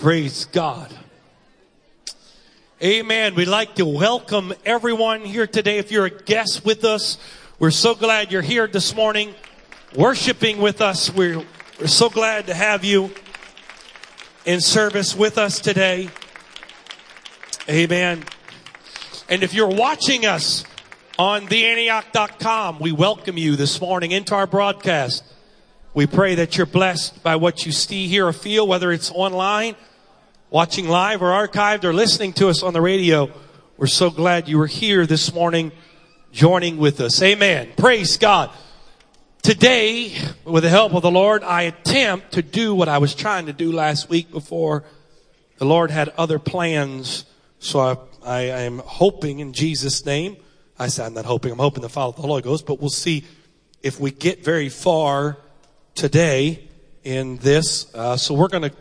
Praise God. Amen. We'd like to welcome everyone here today. If you're a guest with us, we're so glad you're here this morning, worshiping with us. We're, we're so glad to have you in service with us today. Amen. And if you're watching us on theantioch.com, we welcome you this morning into our broadcast. We pray that you're blessed by what you see, hear, or feel, whether it's online watching live or archived or listening to us on the radio. We're so glad you were here this morning joining with us. Amen. Praise God. Today, with the help of the Lord, I attempt to do what I was trying to do last week before the Lord had other plans. So I, I, I am hoping in Jesus' name. I said I'm not hoping, I'm hoping to follow the Holy Ghost, but we'll see if we get very far today in this. Uh, so we're going to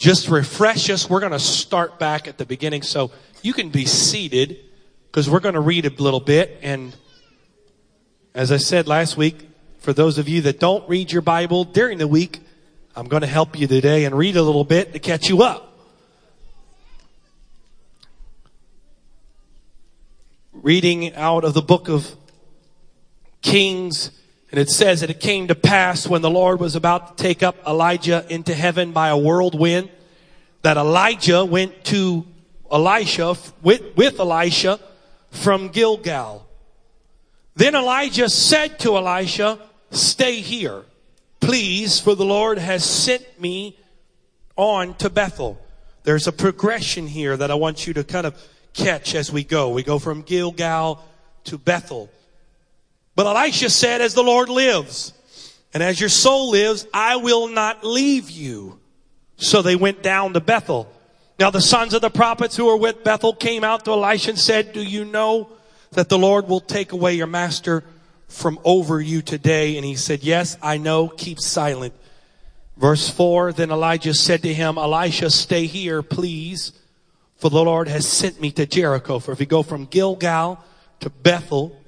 just refresh us. We're going to start back at the beginning. So you can be seated because we're going to read a little bit. And as I said last week, for those of you that don't read your Bible during the week, I'm going to help you today and read a little bit to catch you up. Reading out of the book of Kings, and it says that it came to pass when the Lord was about to take up Elijah into heaven by a whirlwind that Elijah went to Elisha with, with Elisha from Gilgal. Then Elijah said to Elisha, stay here, please, for the Lord has sent me on to Bethel. There's a progression here that I want you to kind of catch as we go. We go from Gilgal to Bethel. But Elisha said, as the Lord lives, and as your soul lives, I will not leave you. So they went down to Bethel. Now the sons of the prophets who were with Bethel came out to Elisha and said, do you know that the Lord will take away your master from over you today? And he said, yes, I know. Keep silent. Verse four, then Elijah said to him, Elisha, stay here, please. For the Lord has sent me to Jericho. For if you go from Gilgal to Bethel,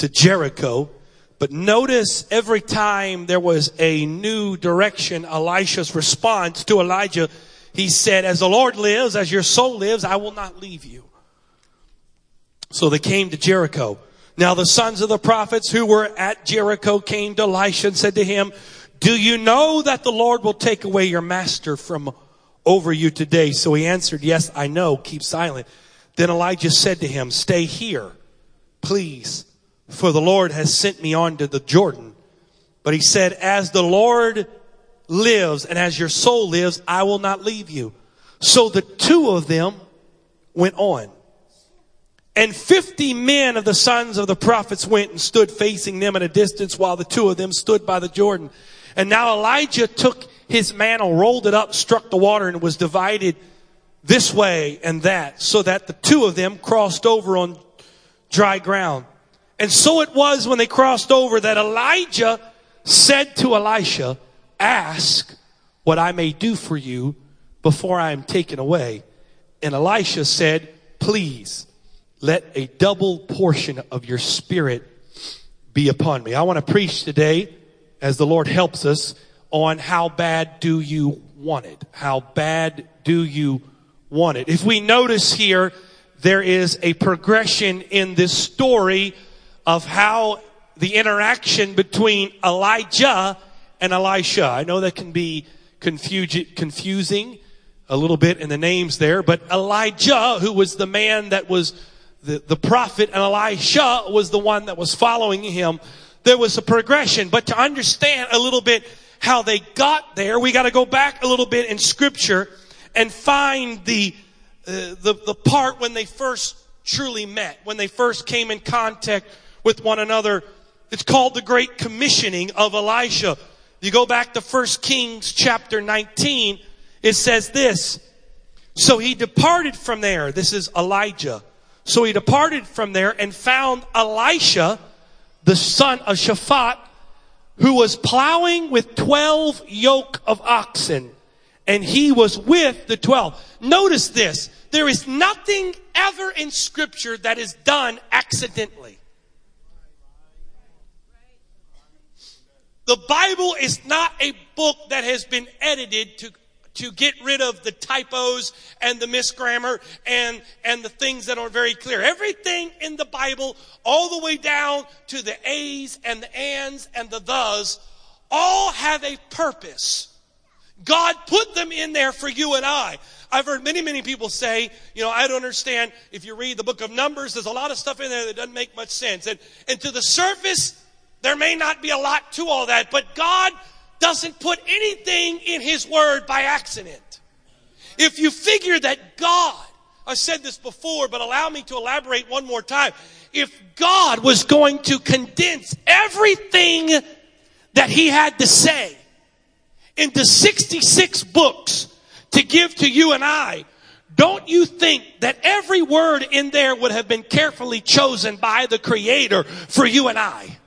to Jericho. But notice every time there was a new direction, Elisha's response to Elijah, he said, as the Lord lives, as your soul lives, I will not leave you. So they came to Jericho. Now the sons of the prophets who were at Jericho came to Elisha and said to him, do you know that the Lord will take away your master from over you today? So he answered, yes, I know. Keep silent. Then Elijah said to him, stay here, please for the Lord has sent me on to the Jordan. But he said, as the Lord lives and as your soul lives, I will not leave you. So the two of them went on. And 50 men of the sons of the prophets went and stood facing them at a distance while the two of them stood by the Jordan. And now Elijah took his mantle, rolled it up, struck the water and was divided this way and that so that the two of them crossed over on dry ground. And so it was when they crossed over that Elijah said to Elisha, ask what I may do for you before I am taken away. And Elisha said, please let a double portion of your spirit be upon me. I want to preach today as the Lord helps us on how bad do you want it? How bad do you want it? If we notice here, there is a progression in this story of how the interaction between Elijah and Elisha. I know that can be confusing a little bit in the names there, but Elijah, who was the man that was the, the prophet, and Elisha was the one that was following him, there was a progression. But to understand a little bit how they got there, we got to go back a little bit in scripture and find the, uh, the, the part when they first truly met, when they first came in contact with one another. It's called the Great Commissioning of Elisha. You go back to 1 Kings chapter 19, it says this. So he departed from there. This is Elijah. So he departed from there and found Elisha, the son of Shaphat, who was plowing with 12 yoke of oxen. And he was with the 12. Notice this. There is nothing ever in scripture that is done accidentally. The Bible is not a book that has been edited to, to get rid of the typos and the misgrammar and, and the things that aren't very clear. Everything in the Bible, all the way down to the A's and the ands and the thes, all have a purpose. God put them in there for you and I. I've heard many, many people say, you know, I don't understand. If you read the book of Numbers, there's a lot of stuff in there that doesn't make much sense. And, and to the surface, there may not be a lot to all that, but God doesn't put anything in His Word by accident. If you figure that God, I said this before, but allow me to elaborate one more time. If God was going to condense everything that He had to say into 66 books to give to you and I, don't you think that every word in there would have been carefully chosen by the Creator for you and I?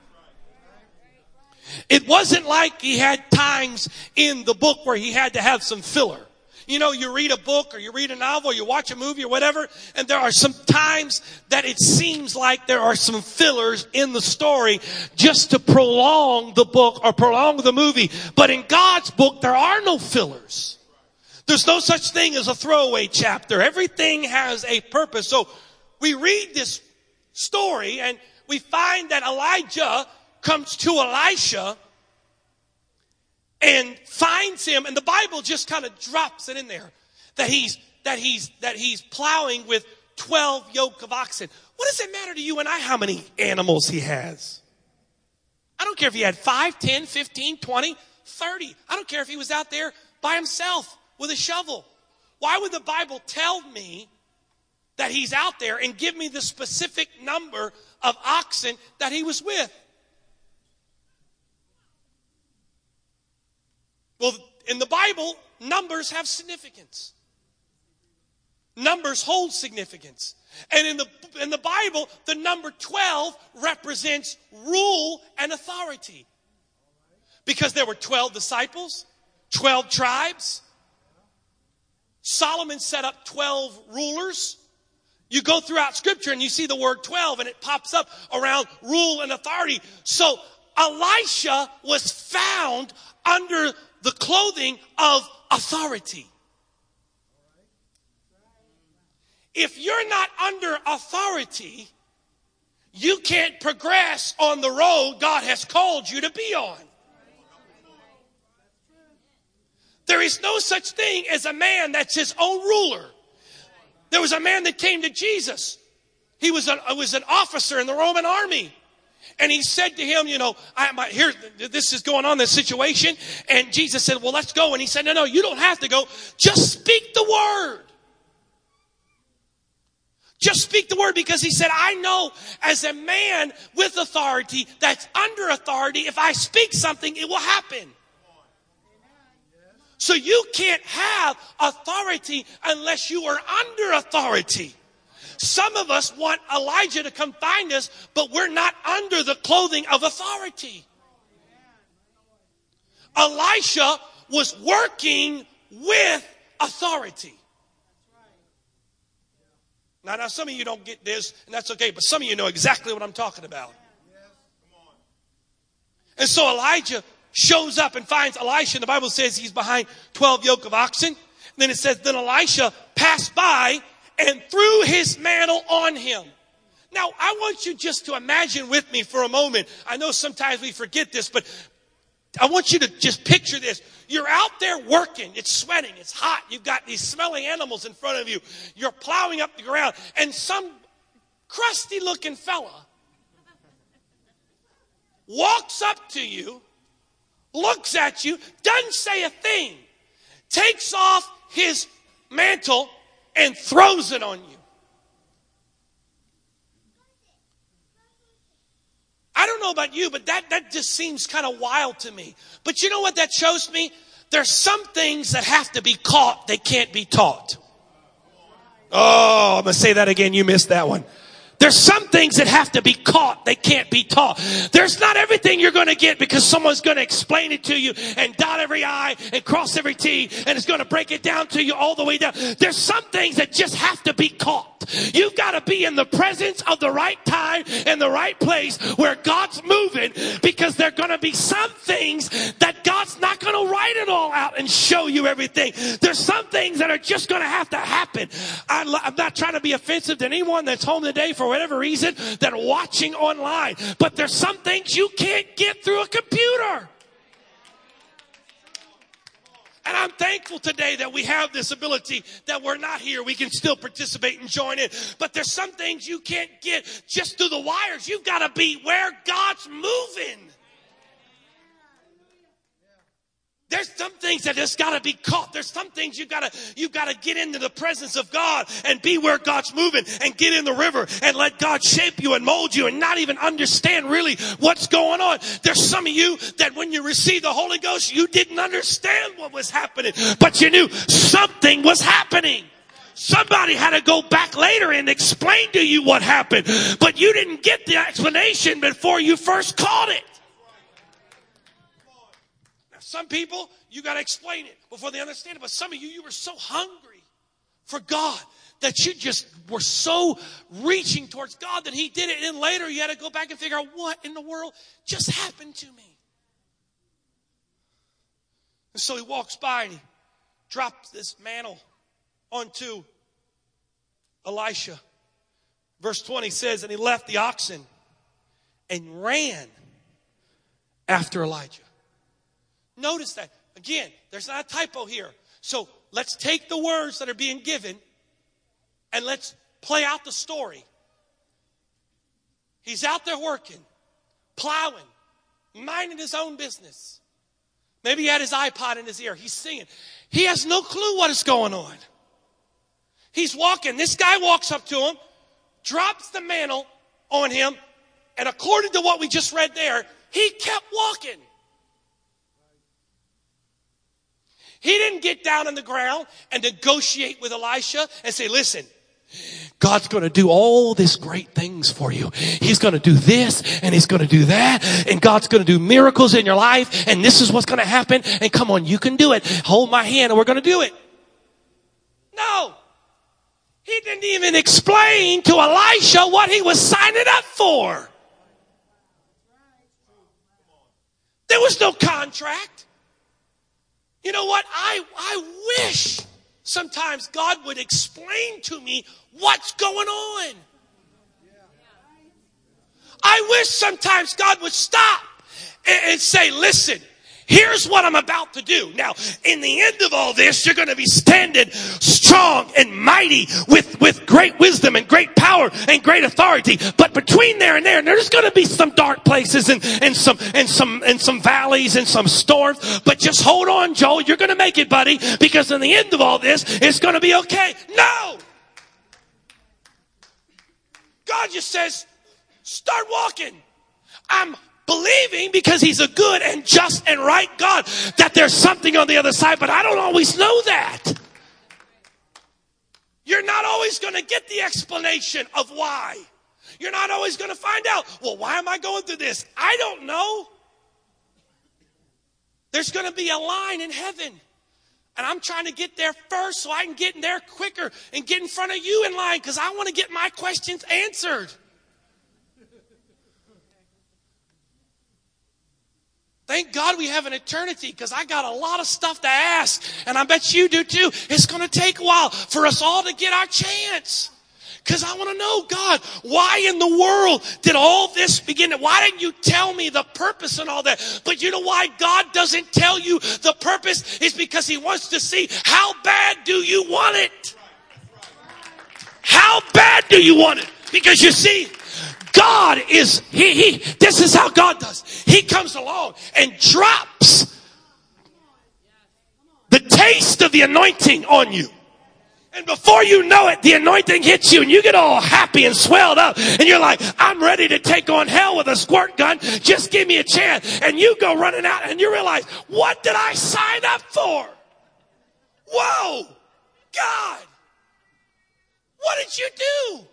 It wasn't like he had times in the book where he had to have some filler. You know, you read a book or you read a novel, you watch a movie or whatever, and there are some times that it seems like there are some fillers in the story just to prolong the book or prolong the movie. But in God's book, there are no fillers. There's no such thing as a throwaway chapter. Everything has a purpose. So we read this story and we find that Elijah comes to Elisha and finds him and the Bible just kind of drops it in there that he's that he's that he's plowing with 12 yoke of oxen. What does it matter to you and I how many animals he has? I don't care if he had 5, 10, 15, 20, 30. I don't care if he was out there by himself with a shovel. Why would the Bible tell me that he's out there and give me the specific number of oxen that he was with? Well, in the Bible, numbers have significance. Numbers hold significance. And in the, in the Bible, the number 12 represents rule and authority. Because there were 12 disciples, 12 tribes, Solomon set up 12 rulers. You go throughout scripture and you see the word 12 and it pops up around rule and authority. So Elisha was found under the clothing of authority. If you're not under authority, you can't progress on the road God has called you to be on. There is no such thing as a man that's his own ruler. There was a man that came to Jesus. He was, a, was an officer in the Roman army. And he said to him, you know, I, here, this is going on, this situation. And Jesus said, well, let's go. And he said, no, no, you don't have to go. Just speak the word. Just speak the word because he said, I know as a man with authority that's under authority, if I speak something, it will happen. So you can't have authority unless you are under authority. Some of us want Elijah to come find us, but we're not under the clothing of authority. Elisha was working with authority. Now, now, some of you don't get this, and that's okay, but some of you know exactly what I'm talking about. And so Elijah shows up and finds Elisha. The Bible says he's behind 12 yoke of oxen. And then it says, then Elisha passed by and threw his mantle on him. Now, I want you just to imagine with me for a moment. I know sometimes we forget this, but I want you to just picture this. You're out there working. It's sweating. It's hot. You've got these smelly animals in front of you. You're plowing up the ground and some crusty looking fella walks up to you looks at you, doesn't say a thing, takes off his mantle and throws it on you. I don't know about you, but that, that just seems kind of wild to me. But you know what that shows me? There's some things that have to be caught, they can't be taught. Oh, I'm going to say that again. You missed that one. There's some things that have to be caught. They can't be taught. There's not everything you're going to get because someone's going to explain it to you and dot every I and cross every T and it's going to break it down to you all the way down. There's some things that just have to be caught. You've got to be in the presence of the right time and the right place where God's moving because there are going to be some things that going to write it all out and show you everything. There's some things that are just going to have to happen. I'm not trying to be offensive to anyone that's home today for whatever reason that are watching online, but there's some things you can't get through a computer. And I'm thankful today that we have this ability that we're not here. We can still participate and join in. But there's some things you can't get just through the wires. You've got to be where God's moving. There's some things that just gotta be caught. There's some things you gotta, you gotta get into the presence of God and be where God's moving and get in the river and let God shape you and mold you and not even understand really what's going on. There's some of you that when you received the Holy Ghost, you didn't understand what was happening, but you knew something was happening. Somebody had to go back later and explain to you what happened, but you didn't get the explanation before you first caught it. Some people, you got to explain it before they understand it. But some of you, you were so hungry for God that you just were so reaching towards God that He did it. And then later you had to go back and figure out what in the world just happened to me. And so he walks by and he drops this mantle onto Elisha. Verse 20 says, And he left the oxen and ran after Elijah. Notice that. Again, there's not a typo here. So let's take the words that are being given and let's play out the story. He's out there working, plowing, minding his own business. Maybe he had his iPod in his ear. He's singing. He has no clue what is going on. He's walking. This guy walks up to him, drops the mantle on him, and according to what we just read there, he kept walking. He didn't get down on the ground and negotiate with Elisha and say, listen, God's going to do all these great things for you. He's going to do this and he's going to do that and God's going to do miracles in your life and this is what's going to happen and come on, you can do it. Hold my hand and we're going to do it. No. He didn't even explain to Elisha what he was signing up for. There was no contract. You know what? I, I wish sometimes God would explain to me what's going on. I wish sometimes God would stop and, and say, listen, Here's what I'm about to do. Now, in the end of all this, you're going to be standing strong and mighty with, with great wisdom and great power and great authority. But between there and there, there's going to be some dark places and, and some, and some, and some valleys and some storms. But just hold on, Joel. You're going to make it, buddy, because in the end of all this, it's going to be okay. No! God just says, start walking. I'm believing because he's a good and just and right God that there's something on the other side, but I don't always know that. You're not always going to get the explanation of why. You're not always going to find out, well, why am I going through this? I don't know. There's going to be a line in heaven. And I'm trying to get there first so I can get in there quicker and get in front of you in line because I want to get my questions answered. Thank God we have an eternity because I got a lot of stuff to ask, and I bet you do too. It's going to take a while for us all to get our chance. Because I want to know, God, why in the world did all this begin? Why didn't you tell me the purpose and all that? But you know why God doesn't tell you the purpose? Is because He wants to see how bad do you want it? How bad do you want it? Because you see, God is, he, he, this is how God does. He comes along and drops the taste of the anointing on you. And before you know it, the anointing hits you and you get all happy and swelled up. And you're like, I'm ready to take on hell with a squirt gun. Just give me a chance. And you go running out and you realize, what did I sign up for? Whoa, God, what did you do?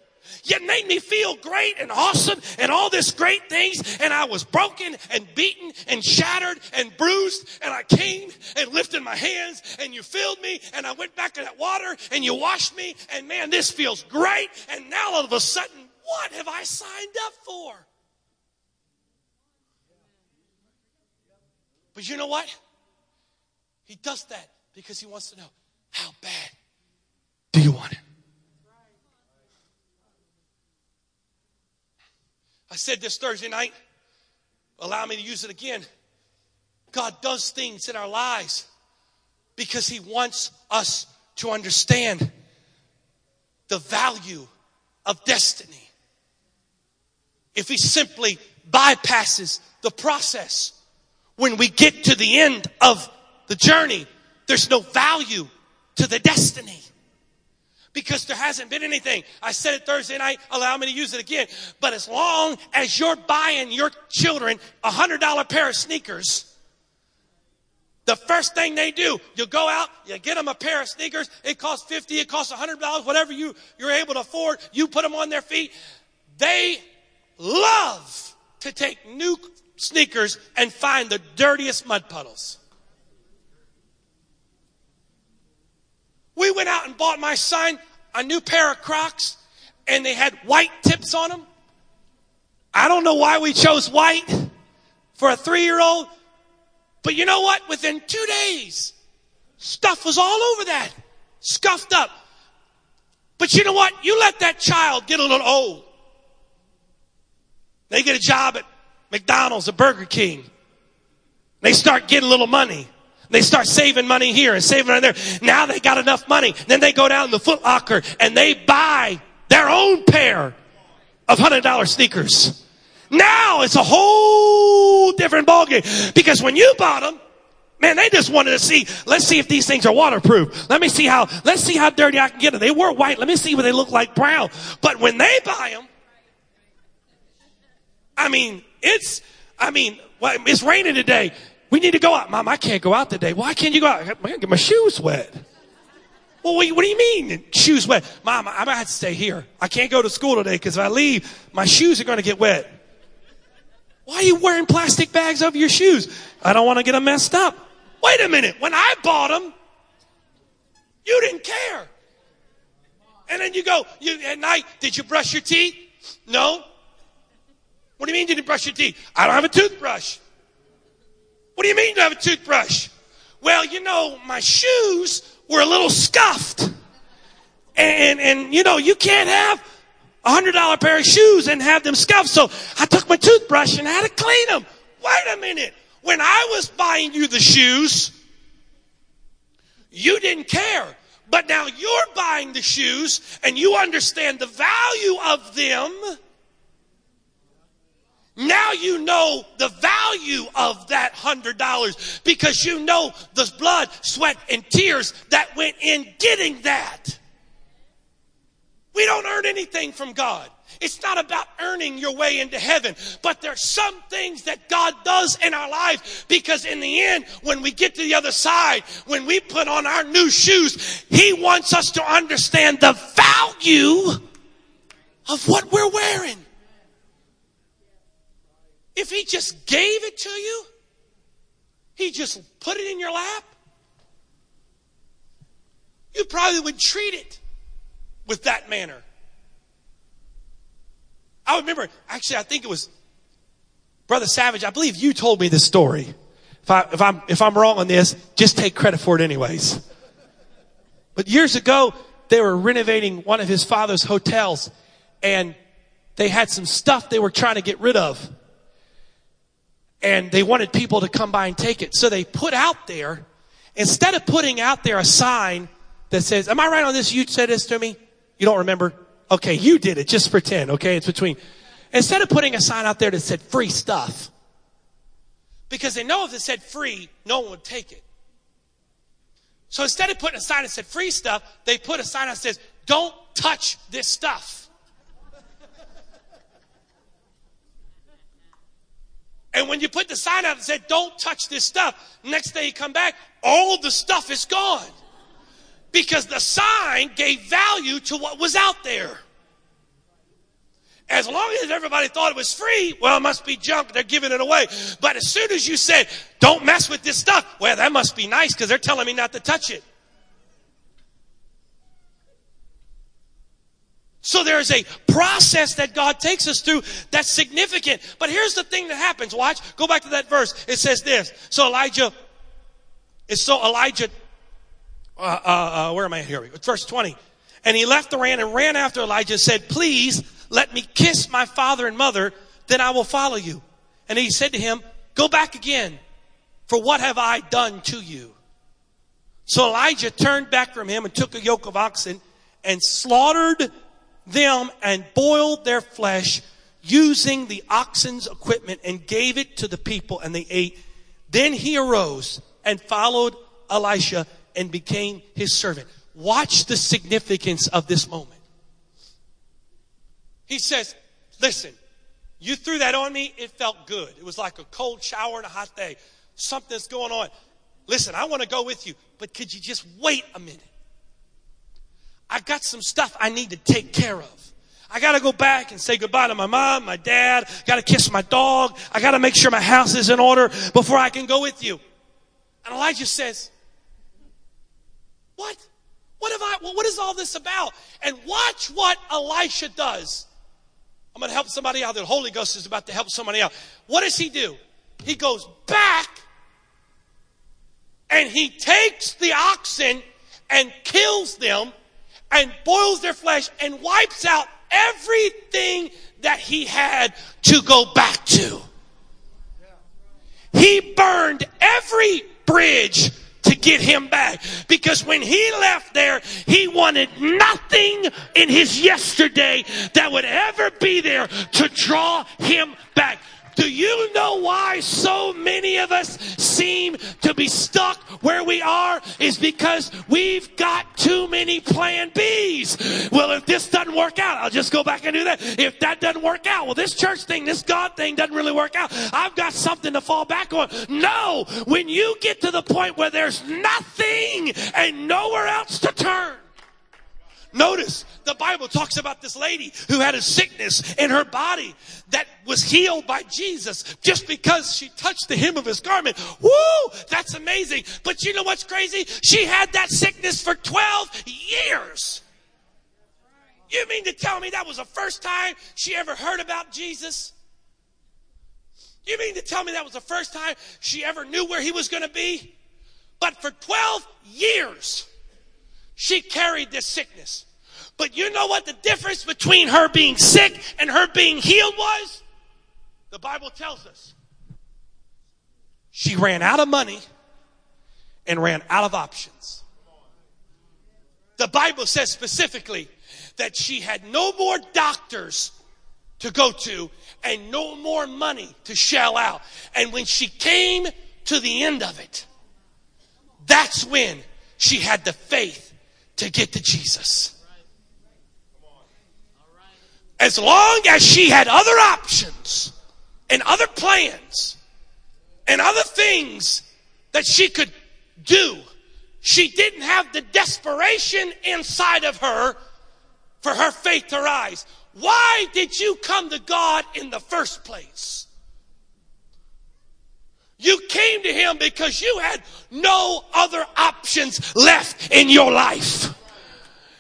You made me feel great and awesome and all this great things. And I was broken and beaten and shattered and bruised. And I came and lifted my hands and you filled me and I went back to that water and you washed me. And man, this feels great. And now all of a sudden, what have I signed up for? But you know what? He does that because he wants to know how bad do you want it? I said this Thursday night. Allow me to use it again. God does things in our lives because He wants us to understand the value of destiny. If He simply bypasses the process, when we get to the end of the journey, there's no value to the destiny because there hasn't been anything. I said it Thursday night. Allow me to use it again. But as long as you're buying your children a hundred dollar pair of sneakers, the first thing they do, you go out, you get them a pair of sneakers. It costs 50, it costs $100, whatever you, you're able to afford. You put them on their feet. They love to take new sneakers and find the dirtiest mud puddles. We went out and bought my son a new pair of Crocs, and they had white tips on them. I don't know why we chose white for a three year old, but you know what? Within two days, stuff was all over that, scuffed up. But you know what? You let that child get a little old. They get a job at McDonald's or Burger King. They start getting a little money. They start saving money here and saving money there. Now they got enough money. Then they go down the Foot Locker and they buy their own pair of hundred dollar sneakers. Now it's a whole different ballgame because when you bought them, man, they just wanted to see. Let's see if these things are waterproof. Let me see how. Let's see how dirty I can get them. They were white. Let me see what they look like brown. But when they buy them, I mean, it's. I mean, it's raining today. We need to go out. Mom, I can't go out today. Why can't you go out? I'm going to get my shoes wet. Well, what do you mean shoes wet? Mom, I'm gonna have to stay here. I can't go to school today because if I leave, my shoes are gonna get wet. Why are you wearing plastic bags over your shoes? I don't want to get them messed up. Wait a minute. When I bought them, you didn't care. And then you go, you, at night, did you brush your teeth? No. What do you mean you didn't brush your teeth? I don't have a toothbrush. What do you mean you have a toothbrush? Well, you know, my shoes were a little scuffed. And, and, you know, you can't have a hundred dollar pair of shoes and have them scuffed. So I took my toothbrush and had to clean them. Wait a minute. When I was buying you the shoes, you didn't care. But now you're buying the shoes and you understand the value of them now you know the value of that hundred dollars because you know the blood, sweat, and tears that went in getting that. We don't earn anything from God. It's not about earning your way into heaven, but there's some things that God does in our life because in the end, when we get to the other side, when we put on our new shoes, He wants us to understand the value of what we're wearing. If he just gave it to you, he just put it in your lap, you probably would treat it with that manner. I remember, actually, I think it was Brother Savage. I believe you told me this story. If, I, if I'm if I'm wrong on this, just take credit for it anyways. But years ago, they were renovating one of his father's hotels, and they had some stuff they were trying to get rid of and they wanted people to come by and take it. So they put out there, instead of putting out there a sign that says, Am I right on this? You said this to me? You don't remember? Okay, you did it. Just pretend, okay? It's between. Instead of putting a sign out there that said free stuff, because they know if it said free, no one would take it. So instead of putting a sign that said free stuff, they put a sign that says, Don't touch this stuff. And when you put the sign out that said, don't touch this stuff, next day you come back, all the stuff is gone. Because the sign gave value to what was out there. As long as everybody thought it was free, well, it must be junk. They're giving it away. But as soon as you said, don't mess with this stuff, well, that must be nice because they're telling me not to touch it. So there's a process that God takes us through that's significant. But here's the thing that happens. Watch. Go back to that verse. It says this. So Elijah And so Elijah, uh, uh, uh, where am I here? Verse 20. And he left the ran and ran after Elijah and said, please let me kiss my father and mother, then I will follow you. And he said to him, go back again, for what have I done to you? So Elijah turned back from him and took a yoke of oxen and slaughtered them and boiled their flesh using the oxen's equipment and gave it to the people and they ate. Then he arose and followed Elisha and became his servant. Watch the significance of this moment. He says, listen, you threw that on me. It felt good. It was like a cold shower and a hot day. Something's going on. Listen, I want to go with you, but could you just wait a minute? I got some stuff I need to take care of. I got to go back and say goodbye to my mom, my dad. Got to kiss my dog. I got to make sure my house is in order before I can go with you. And Elijah says, What? What have I, what is all this about? And watch what Elisha does. I'm going to help somebody out. The Holy Ghost is about to help somebody out. What does he do? He goes back and he takes the oxen and kills them and boils their flesh and wipes out everything that he had to go back to. He burned every bridge to get him back. Because when he left there, he wanted nothing in his yesterday that would ever be there to draw him back. Do you know why so many of us seem to be where we are? Is because we've got too many plan Bs. Well, if this doesn't work out, I'll just go back and do that. If that doesn't work out, well, this church thing, this God thing doesn't really work out. I've got something to fall back on. No, when you get to the point where there's nothing and nowhere else to turn, Notice the Bible talks about this lady who had a sickness in her body that was healed by Jesus just because she touched the hem of his garment. Woo! That's amazing. But you know what's crazy? She had that sickness for 12 years. You mean to tell me that was the first time she ever heard about Jesus? You mean to tell me that was the first time she ever knew where he was going to be? But for 12 years, she carried this sickness. But you know what the difference between her being sick and her being healed was? The Bible tells us. She ran out of money and ran out of options. The Bible says specifically that she had no more doctors to go to and no more money to shell out. And when she came to the end of it, that's when she had the faith to get to Jesus. As long as she had other options and other plans and other things that she could do, she didn't have the desperation inside of her for her faith to rise. Why did you come to God in the first place? You came to him because you had no other options left in your life.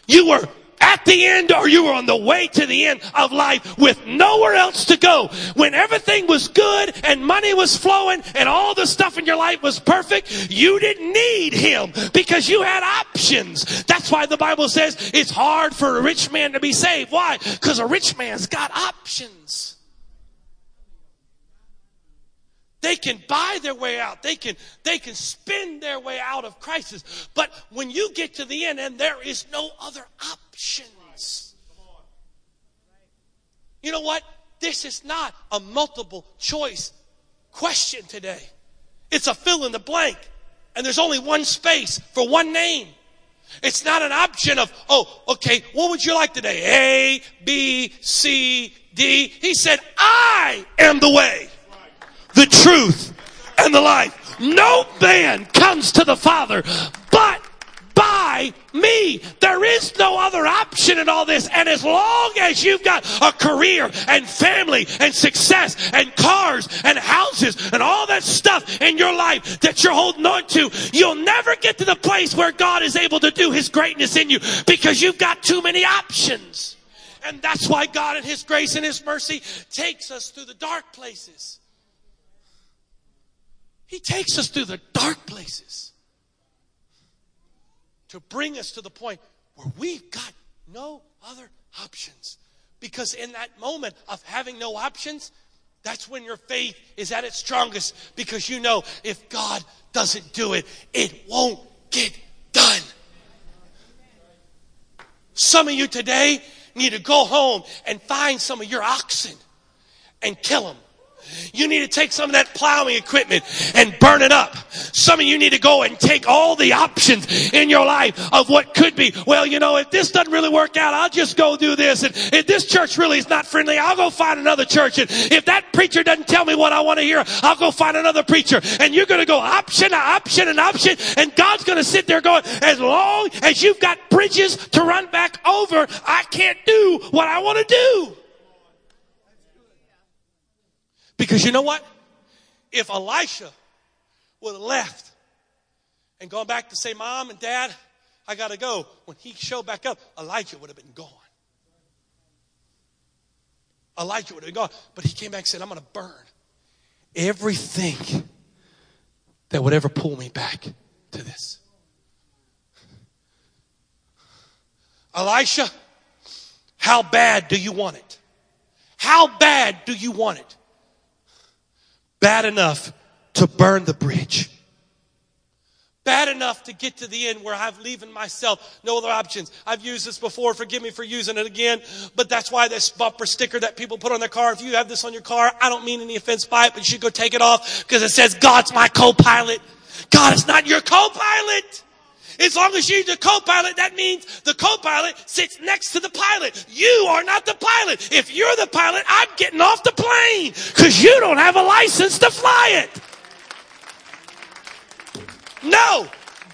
You were at the end or you were on the way to the end of life with nowhere else to go. When everything was good and money was flowing and all the stuff in your life was perfect, you didn't need him because you had options. That's why the Bible says it's hard for a rich man to be saved. Why? Because a rich man's got options. They can buy their way out. They can, they can spend their way out of crisis. But when you get to the end and there is no other options. You know what? This is not a multiple choice question today. It's a fill in the blank. And there's only one space for one name. It's not an option of, oh, okay, what would you like today? A, B, C, D. He said, I am the way the truth, and the life. No man comes to the Father but by me. There is no other option in all this. And as long as you've got a career and family and success and cars and houses and all that stuff in your life that you're holding on to, you'll never get to the place where God is able to do his greatness in you because you've got too many options. And that's why God in his grace and his mercy takes us through the dark places he takes us through the dark places. to bring us to the point where we've got no other options. Because in that moment of having no options, that's when your faith is at its strongest because you know if God doesn't do it, it won't get done. Some of you today need to go home and find some of your oxen and kill them you need to take some of that plowing equipment and burn it up. Some of you need to go and take all the options in your life of what could be. Well, you know, if this doesn't really work out, I'll just go do this. And if this church really is not friendly, I'll go find another church. And if that preacher doesn't tell me what I want to hear, I'll go find another preacher. And you're going to go option, option, and option. And God's going to sit there going, as long as you've got bridges to run back over, I can't do what I want to do. Because you know what? If Elisha would have left and gone back to say, Mom and Dad, I got to go, when he showed back up, Elijah would have been gone. Elijah would have been gone. But he came back and said, I'm going to burn everything that would ever pull me back to this. Elisha, how bad do you want it? How bad do you want it? Bad enough to burn the bridge. Bad enough to get to the end where I've leaving myself no other options. I've used this before. Forgive me for using it again. But that's why this bumper sticker that people put on their car, if you have this on your car, I don't mean any offense by it, but you should go take it off because it says God's my co-pilot. God is not your co-pilot. As long as you're the co-pilot, that means the co-pilot sits next to the pilot. You are not the pilot. If you're the pilot, I'm getting off the plane because you don't have a license to fly it. No,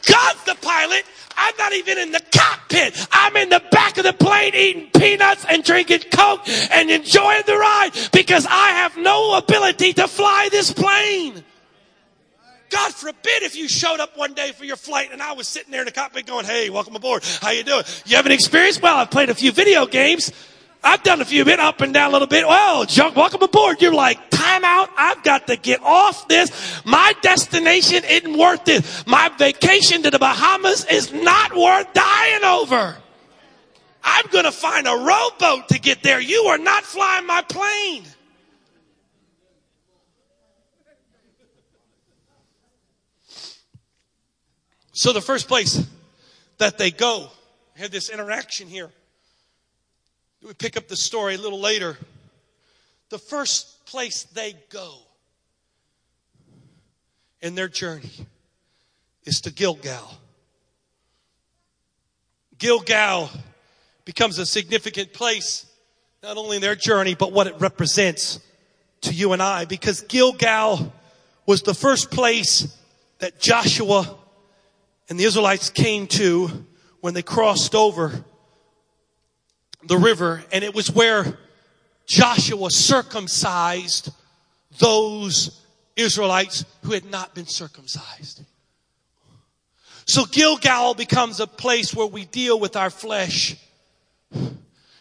God's the pilot. I'm not even in the cockpit. I'm in the back of the plane eating peanuts and drinking Coke and enjoying the ride because I have no ability to fly this plane. God forbid if you showed up one day for your flight and I was sitting there in the cockpit going, "Hey, welcome aboard. How you doing? You have an experience? Well, I've played a few video games. I've done a few bit up and down a little bit. Well, junk, welcome aboard. You're like, time out. I've got to get off this. My destination isn't worth it. My vacation to the Bahamas is not worth dying over. I'm going to find a rowboat to get there. You are not flying my plane. So the first place that they go, had this interaction here. We pick up the story a little later. The first place they go in their journey is to Gilgal. Gilgal becomes a significant place, not only in their journey, but what it represents to you and I, because Gilgal was the first place that Joshua and the Israelites came to when they crossed over the river, and it was where Joshua circumcised those Israelites who had not been circumcised. So Gilgal becomes a place where we deal with our flesh.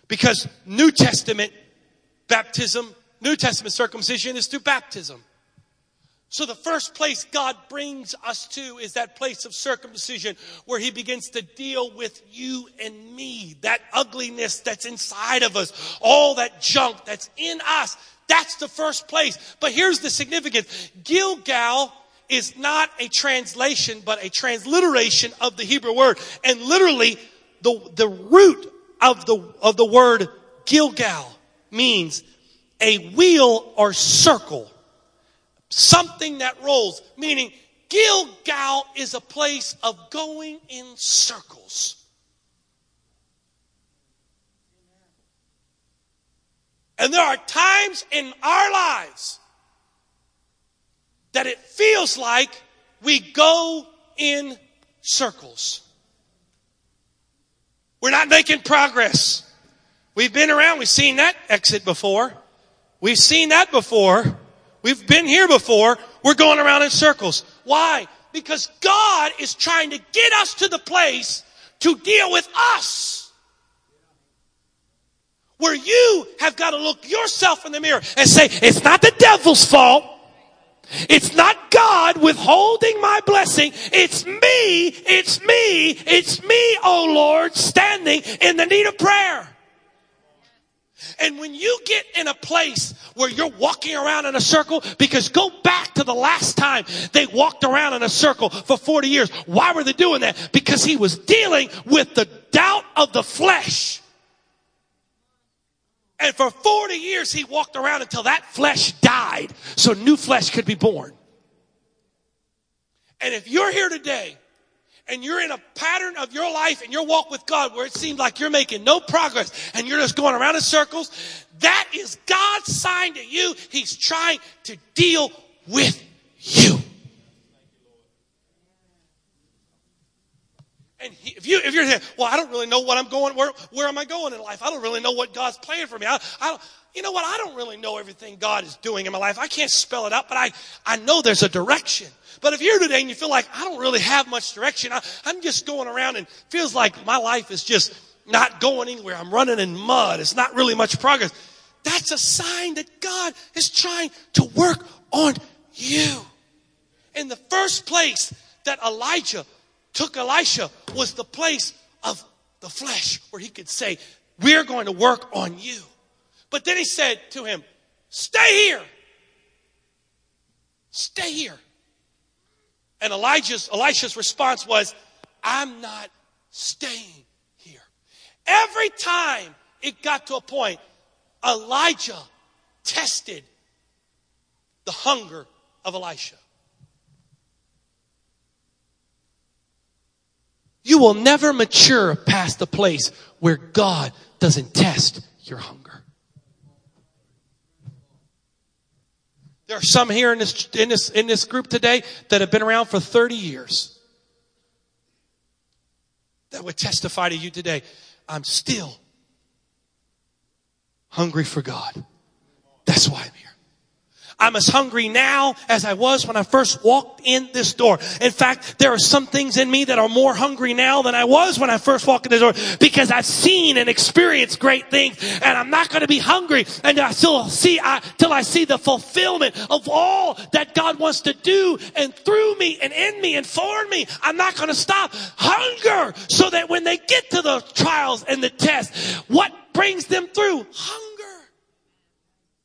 Because New Testament baptism, New Testament circumcision is through baptism. So the first place God brings us to is that place of circumcision where he begins to deal with you and me, that ugliness that's inside of us, all that junk that's in us. That's the first place. But here's the significance. Gilgal is not a translation, but a transliteration of the Hebrew word. And literally, the, the root of the, of the word Gilgal means a wheel or circle something that rolls, meaning Gilgal is a place of going in circles. And there are times in our lives that it feels like we go in circles. We're not making progress. We've been around, we've seen that exit before. We've seen that before. We've been here before. We're going around in circles. Why? Because God is trying to get us to the place to deal with us. Where you have got to look yourself in the mirror and say, it's not the devil's fault. It's not God withholding my blessing. It's me, it's me, it's me, oh Lord, standing in the need of prayer. And when you get in a place where you're walking around in a circle, because go back to the last time they walked around in a circle for 40 years. Why were they doing that? Because he was dealing with the doubt of the flesh. And for 40 years, he walked around until that flesh died so new flesh could be born. And if you're here today and you're in a pattern of your life and your walk with God where it seems like you're making no progress and you're just going around in circles, that is God's sign to you. He's trying to deal with you. And he, if you if you're here, well, I don't really know what I'm going. Where where am I going in life? I don't really know what God's planning for me. I, I don't. You know what? I don't really know everything God is doing in my life. I can't spell it out, but I I know there's a direction. But if you're today and you feel like I don't really have much direction, I, I'm just going around and feels like my life is just not going anywhere. I'm running in mud. It's not really much progress. That's a sign that God is trying to work on you. In the first place that Elijah took Elisha was the place of the flesh where he could say, We're going to work on you. But then he said to him, Stay here. Stay here. And Elijah's, Elisha's response was, I'm not staying here. Every time it got to a point, Elijah tested the hunger of Elisha. You will never mature past the place where God doesn't test your hunger. There are some here in this, in this, in this group today that have been around for 30 years that would testify to you today. I'm still hungry for God. That's why I'm as hungry now as I was when I first walked in this door. In fact, there are some things in me that are more hungry now than I was when I first walked in this door because I've seen and experienced great things and I'm not going to be hungry and I still see, I, till I see the fulfillment of all that God wants to do and through me and in me and for me. I'm not going to stop hunger so that when they get to the trials and the tests, what brings them through? Hunger.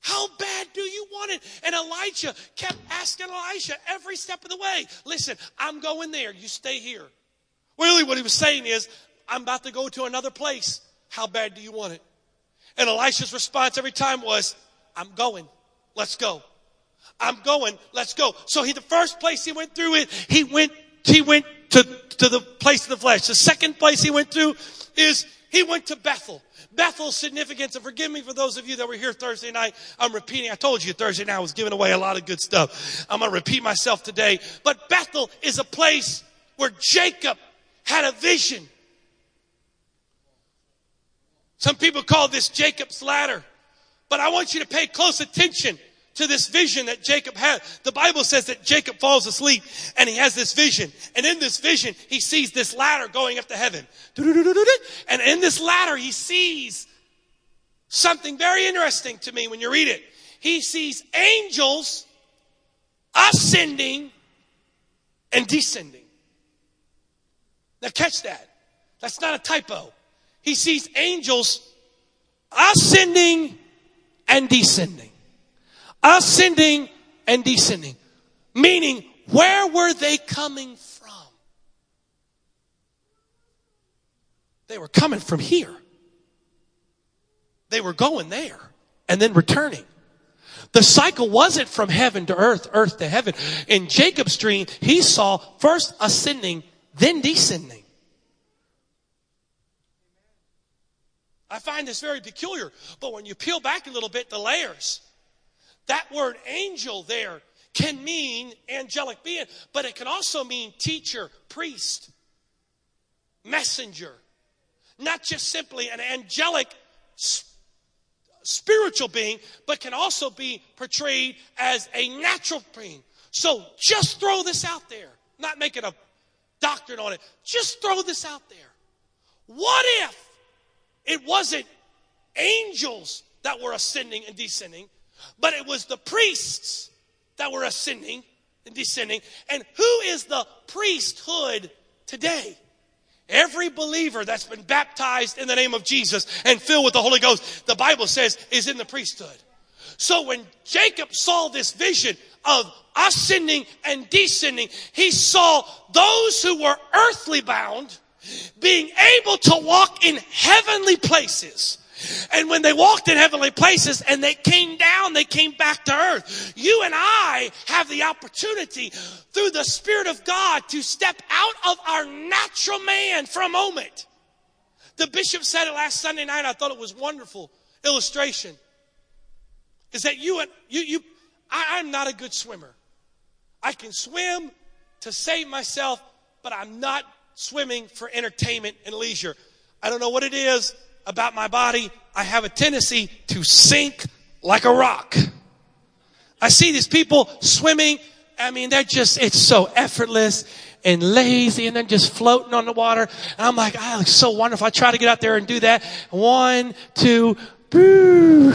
How bad do you want it? And Elijah kept asking Elisha every step of the way, listen, I'm going there. You stay here. Really, what he was saying is, I'm about to go to another place. How bad do you want it? And Elisha's response every time was, I'm going. Let's go. I'm going. Let's go. So he, the first place he went through it, he went, he went to, to the place of the flesh. The second place he went through is he went to Bethel. Bethel's significance, and forgive me for those of you that were here Thursday night. I'm repeating. I told you Thursday night I was giving away a lot of good stuff. I'm going to repeat myself today. But Bethel is a place where Jacob had a vision. Some people call this Jacob's ladder. But I want you to pay close attention to this vision that Jacob had. The Bible says that Jacob falls asleep and he has this vision. And in this vision, he sees this ladder going up to heaven. And in this ladder, he sees something very interesting to me when you read it. He sees angels ascending and descending. Now catch that. That's not a typo. He sees angels ascending and descending ascending and descending. Meaning, where were they coming from? They were coming from here. They were going there and then returning. The cycle wasn't from heaven to earth, earth to heaven. In Jacob's dream, he saw first ascending, then descending. I find this very peculiar, but when you peel back a little bit, the layers, that word angel there can mean angelic being, but it can also mean teacher, priest, messenger. Not just simply an angelic spiritual being, but can also be portrayed as a natural being. So just throw this out there, not making a doctrine on it. Just throw this out there. What if it wasn't angels that were ascending and descending, but it was the priests that were ascending and descending. And who is the priesthood today? Every believer that's been baptized in the name of Jesus and filled with the Holy Ghost, the Bible says, is in the priesthood. So when Jacob saw this vision of ascending and descending, he saw those who were earthly bound being able to walk in heavenly places. And when they walked in heavenly places and they came down, they came back to earth. You and I have the opportunity through the Spirit of God to step out of our natural man for a moment. The bishop said it last Sunday night. I thought it was wonderful illustration. Is that you and you, you, I, I'm not a good swimmer. I can swim to save myself, but I'm not swimming for entertainment and leisure. I don't know what it is about my body. I have a tendency to sink like a rock. I see these people swimming. I mean, they're just, it's so effortless and lazy and then just floating on the water. And I'm like, ah, looks so wonderful. I try to get out there and do that. One, two, boo.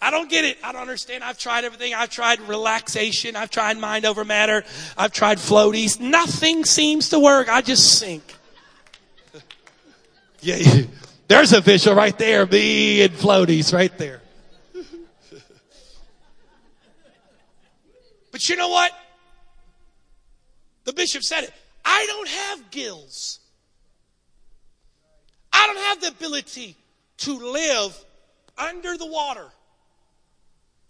I don't get it. I don't understand. I've tried everything. I've tried relaxation. I've tried mind over matter. I've tried floaties. Nothing seems to work. I just sink. yeah, there's a visual right there. Me and floaties right there. but you know what? The bishop said it. I don't have gills. I don't have the ability to live under the water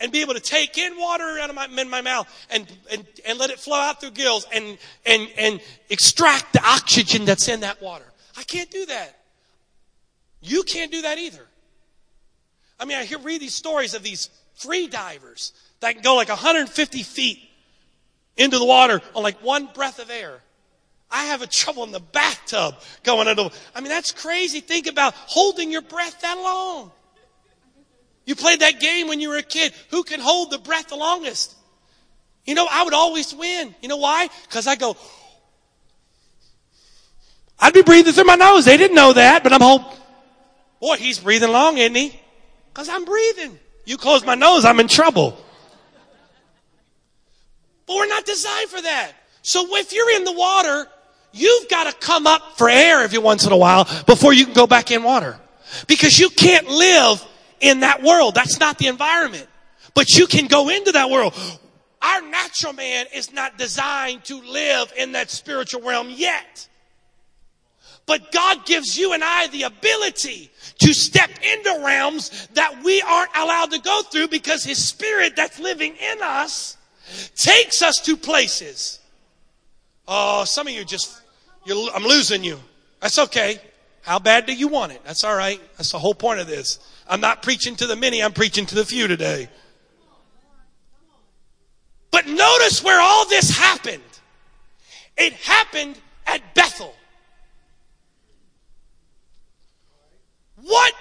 and be able to take in water out of my, in my mouth and, and, and let it flow out through gills and, and, and extract the oxygen that's in that water. I can't do that. You can't do that either. I mean, I hear, read these stories of these free divers that can go like 150 feet into the water on like one breath of air. I have a trouble in the bathtub going under. I mean, that's crazy. Think about holding your breath that long. You played that game when you were a kid. Who can hold the breath the longest? You know, I would always win. You know why? Because I go, I'd be breathing through my nose. They didn't know that, but I'm hoping. Boy, he's breathing long, isn't he? Because I'm breathing. You close my nose, I'm in trouble. But we're not designed for that. So if you're in the water, you've got to come up for air every once in a while before you can go back in water. Because you can't live in that world. That's not the environment. But you can go into that world. Our natural man is not designed to live in that spiritual realm yet. But God gives you and I the ability to step into realms that we aren't allowed to go through because His Spirit that's living in us takes us to places. Oh, some of you just, I'm losing you. That's okay. How bad do you want it? That's all right. That's the whole point of this. I'm not preaching to the many, I'm preaching to the few today. But notice where all this happened. It happened at Bethel. What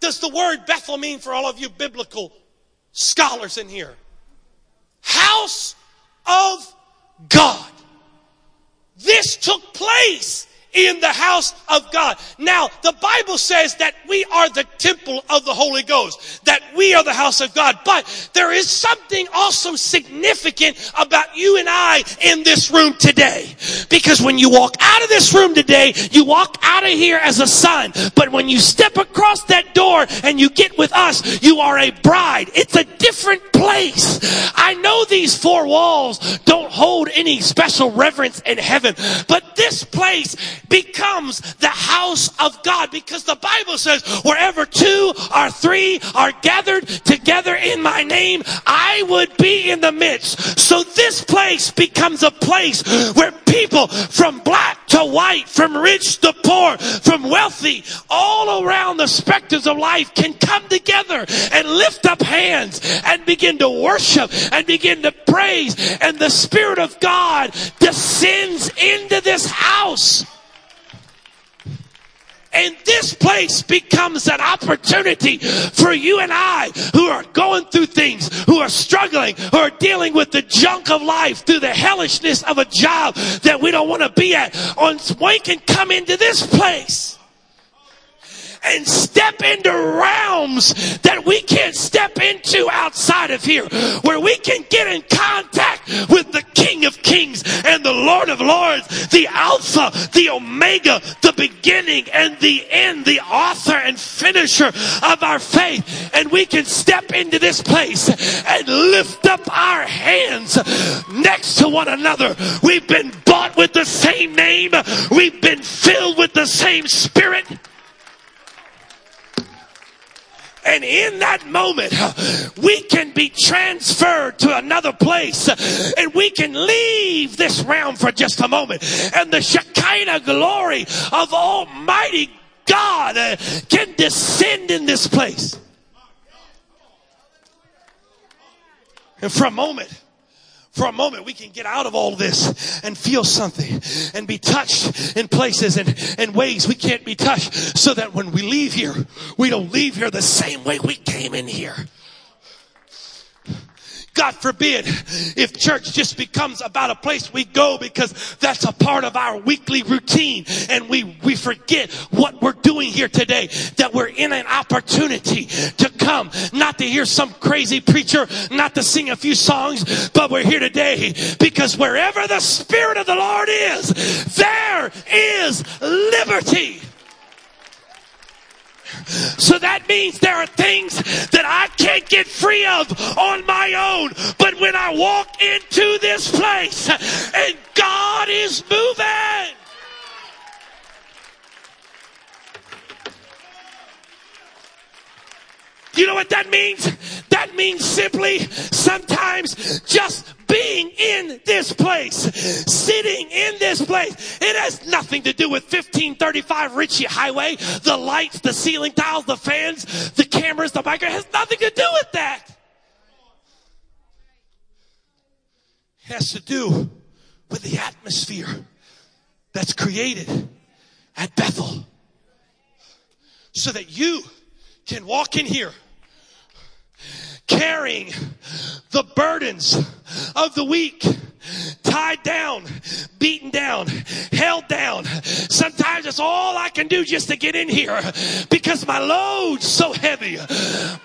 does the word Bethel mean for all of you biblical scholars in here? House of God. This took place in the house of God. Now, the Bible says that we are the temple of the Holy Ghost, that we are the house of God. But there is something also significant about you and I in this room today. Because when you walk out of this room today, you walk out of here as a son. But when you step across that door and you get with us, you are a bride. It's a different place. I know these four walls don't hold any special reverence in heaven, but this place becomes the house of God because the Bible says wherever two or three are gathered together in my name, I would be in the midst. So this place becomes a place where people from black to white, from rich to poor, from wealthy, all around the specters of life can come together and lift up hands and begin to worship and begin to praise. And the Spirit of God descends into this house. And this place becomes an opportunity for you and I who are going through things, who are struggling, who are dealing with the junk of life through the hellishness of a job that we don't want to be at. On we can come into this place and step into realms that we can't step into outside of here, where we can get in contact with the King of Kings and the Lord of Lords, the Alpha, the Omega, the beginning and the end, the author and finisher of our faith. And we can step into this place and lift up our hands next to one another. We've been bought with the same name. We've been filled with the same spirit. And in that moment, we can be transferred to another place and we can leave this realm for just a moment. And the Shekinah glory of Almighty God uh, can descend in this place. And for a moment, for a moment we can get out of all this and feel something and be touched in places and, and ways we can't be touched so that when we leave here, we don't leave here the same way we came in here. God forbid if church just becomes about a place we go because that's a part of our weekly routine and we, we forget what we're doing here today, that we're in an opportunity to come, not to hear some crazy preacher, not to sing a few songs, but we're here today because wherever the Spirit of the Lord is, there is liberty. So that means there are things that I can't get free of on my own. But when I walk into this place and God is moving, You know what that means? That means simply sometimes just being in this place, sitting in this place. It has nothing to do with 1535 Ritchie Highway, the lights, the ceiling tiles, the fans, the cameras, the mic. It has nothing to do with that. It has to do with the atmosphere that's created at Bethel so that you can walk in here carrying the burdens of the weak tied down, beaten down, held down. Sometimes it's all I can do just to get in here because my load's so heavy.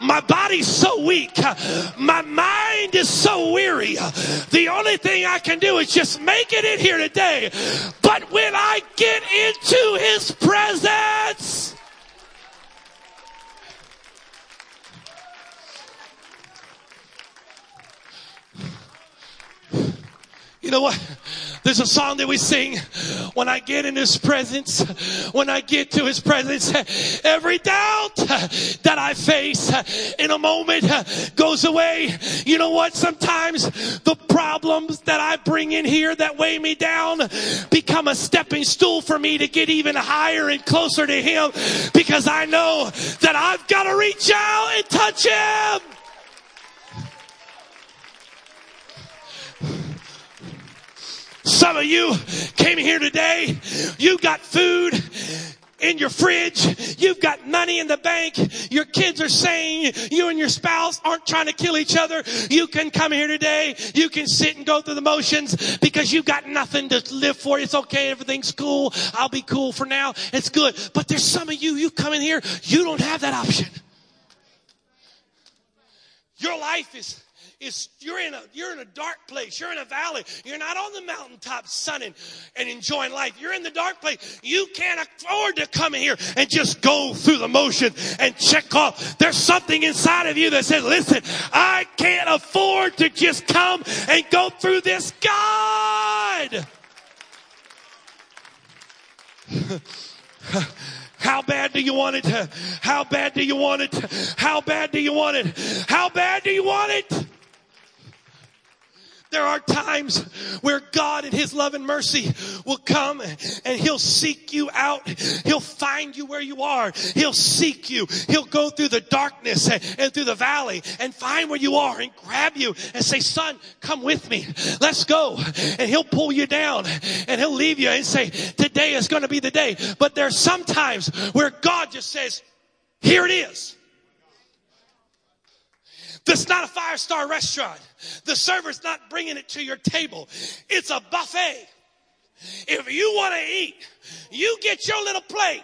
My body's so weak. My mind is so weary. The only thing I can do is just make it in here today. But when I get into his presence, You know what? There's a song that we sing when I get in His presence, when I get to His presence, every doubt that I face in a moment goes away. You know what? Sometimes the problems that I bring in here that weigh me down become a stepping stool for me to get even higher and closer to Him because I know that I've got to reach out and touch Him. Some of you came here today, you got food in your fridge. You've got money in the bank. Your kids are saying you and your spouse aren't trying to kill each other. You can come here today. You can sit and go through the motions because you've got nothing to live for. It's okay. Everything's cool. I'll be cool for now. It's good. But there's some of you, you come in here, you don't have that option. Your life is is you're in a you're in a dark place. You're in a valley. You're not on the mountaintop sunning and enjoying life. You're in the dark place. You can't afford to come in here and just go through the motion and check off. There's something inside of you that says, listen, I can't afford to just come and go through this. God. How bad do you want it? How bad do you want it? How bad do you want it? How bad do you want it? There are times where God in His love and mercy will come and He'll seek you out. He'll find you where you are. He'll seek you. He'll go through the darkness and through the valley and find where you are and grab you and say, son, come with me. Let's go. And He'll pull you down and He'll leave you and say, today is going to be the day. But there there's sometimes where God just says, here it is. This is not a five star restaurant. The server's not bringing it to your table. It's a buffet. If you want to eat, you get your little plate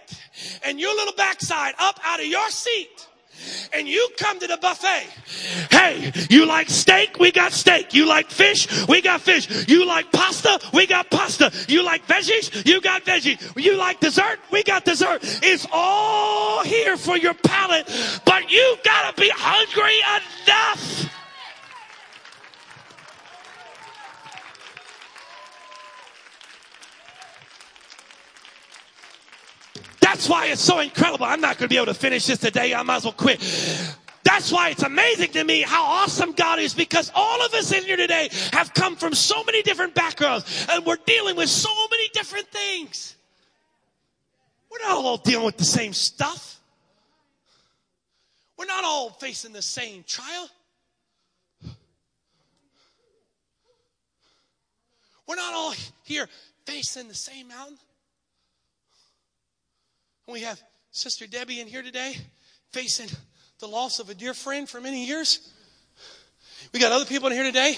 and your little backside up out of your seat and you come to the buffet. Hey, you like steak? We got steak. You like fish? We got fish. You like pasta? We got pasta. You like veggies? You got veggies. You like dessert? We got dessert. It's all here for your palate, but you gotta be hungry enough. That's why it's so incredible. I'm not going to be able to finish this today. I might as well quit. That's why it's amazing to me how awesome God is because all of us in here today have come from so many different backgrounds and we're dealing with so many different things. We're not all dealing with the same stuff. We're not all facing the same trial. We're not all here facing the same mountain. We have Sister Debbie in here today facing the loss of a dear friend for many years. We got other people in here today.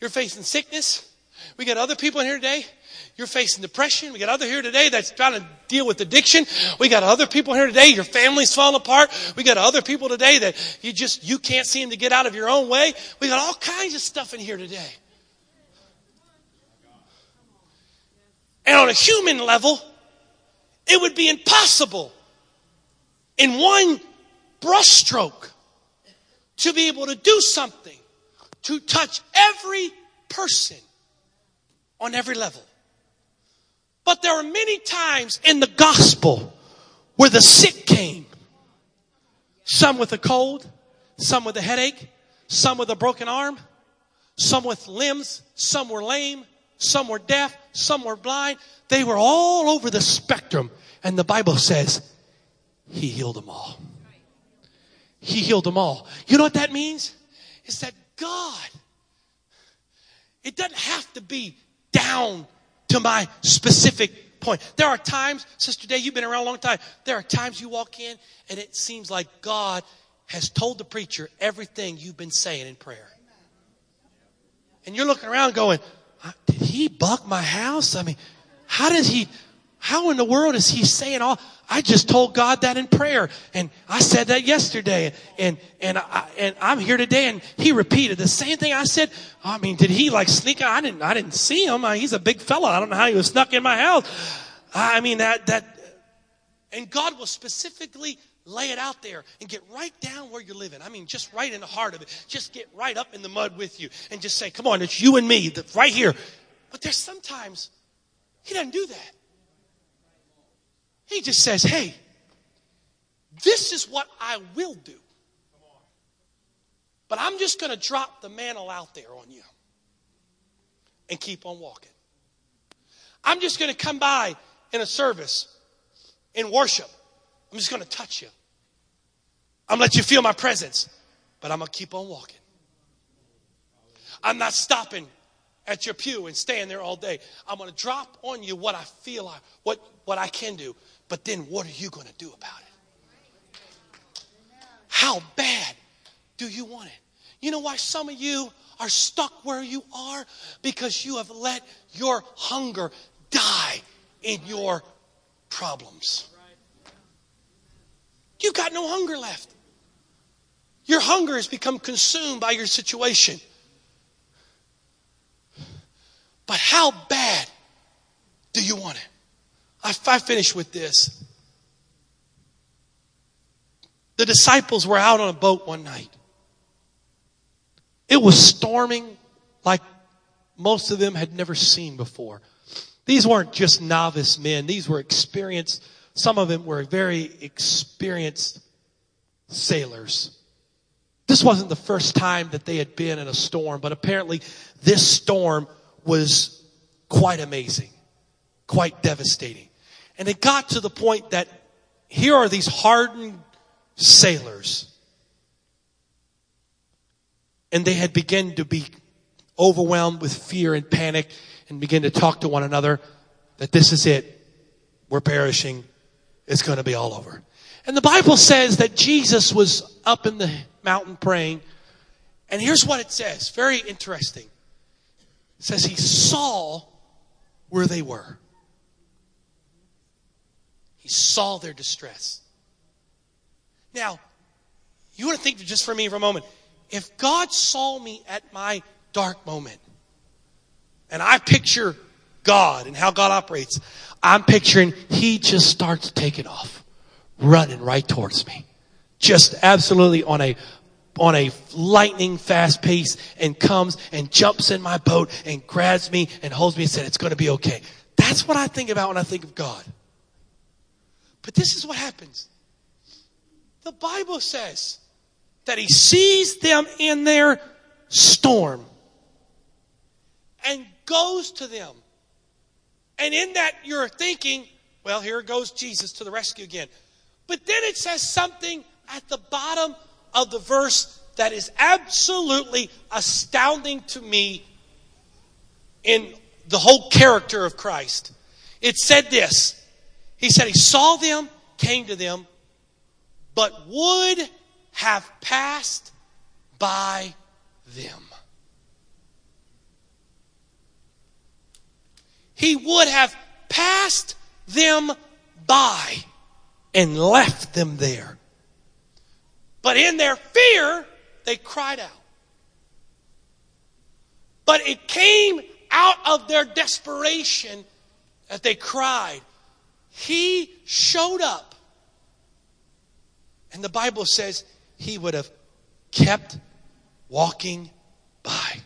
You're facing sickness. We got other people in here today. You're facing depression. We got other here today that's trying to deal with addiction. We got other people here today. Your family's falling apart. We got other people today that you just, you can't seem to get out of your own way. We got all kinds of stuff in here today. And on a human level, it would be impossible in one brushstroke to be able to do something to touch every person on every level. But there are many times in the gospel where the sick came. Some with a cold, some with a headache, some with a broken arm, some with limbs, some were lame, some were deaf, some were blind. They were all over the spectrum. And the Bible says he healed them all. He healed them all. You know what that means? Is that God, it doesn't have to be down to my specific point. There are times, Sister Day, you've been around a long time. There are times you walk in and it seems like God has told the preacher everything you've been saying in prayer. And you're looking around going, did he buck my house? I mean, how does he, how in the world is he saying all, I just told God that in prayer and I said that yesterday and, and I, and I'm here today and he repeated the same thing I said. I mean, did he like sneak I didn't, I didn't see him. He's a big fella. I don't know how he was snuck in my house. I mean, that, that, and God will specifically lay it out there and get right down where you're living. I mean, just right in the heart of it. Just get right up in the mud with you and just say, come on, it's you and me right here. But there's sometimes he doesn't do that. He just says, hey, this is what I will do. But I'm just going to drop the mantle out there on you and keep on walking. I'm just going to come by in a service, in worship, I'm just going to touch you. I'm going to let you feel my presence, but I'm going to keep on walking. I'm not stopping at your pew and staying there all day. I'm going to drop on you what I feel, I, what, what I can do, but then what are you going to do about it? How bad do you want it? You know why some of you are stuck where you are? Because you have let your hunger die in your problems. You've got no hunger left. Your hunger has become consumed by your situation. But how bad do you want it? I, I finish with this. The disciples were out on a boat one night. It was storming like most of them had never seen before. These weren't just novice men, these were experienced some of them were very experienced sailors. This wasn't the first time that they had been in a storm, but apparently this storm was quite amazing, quite devastating. And it got to the point that here are these hardened sailors. And they had begun to be overwhelmed with fear and panic and begin to talk to one another that this is it. We're perishing it's going to be all over. And the Bible says that Jesus was up in the mountain praying. And here's what it says very interesting. It says he saw where they were. He saw their distress. Now, you want to think just for me for a moment. If God saw me at my dark moment, and I picture God and how God operates, I'm picturing He just starts taking off, running right towards me. Just absolutely on a on a lightning fast pace and comes and jumps in my boat and grabs me and holds me and said, It's to be okay. That's what I think about when I think of God. But this is what happens. The Bible says that He sees them in their storm and goes to them. And in that, you're thinking, well, here goes Jesus to the rescue again. But then it says something at the bottom of the verse that is absolutely astounding to me in the whole character of Christ. It said this He said, He saw them, came to them, but would have passed by them. He would have passed them by and left them there. But in their fear, they cried out. But it came out of their desperation that they cried. He showed up. And the Bible says he would have kept walking by.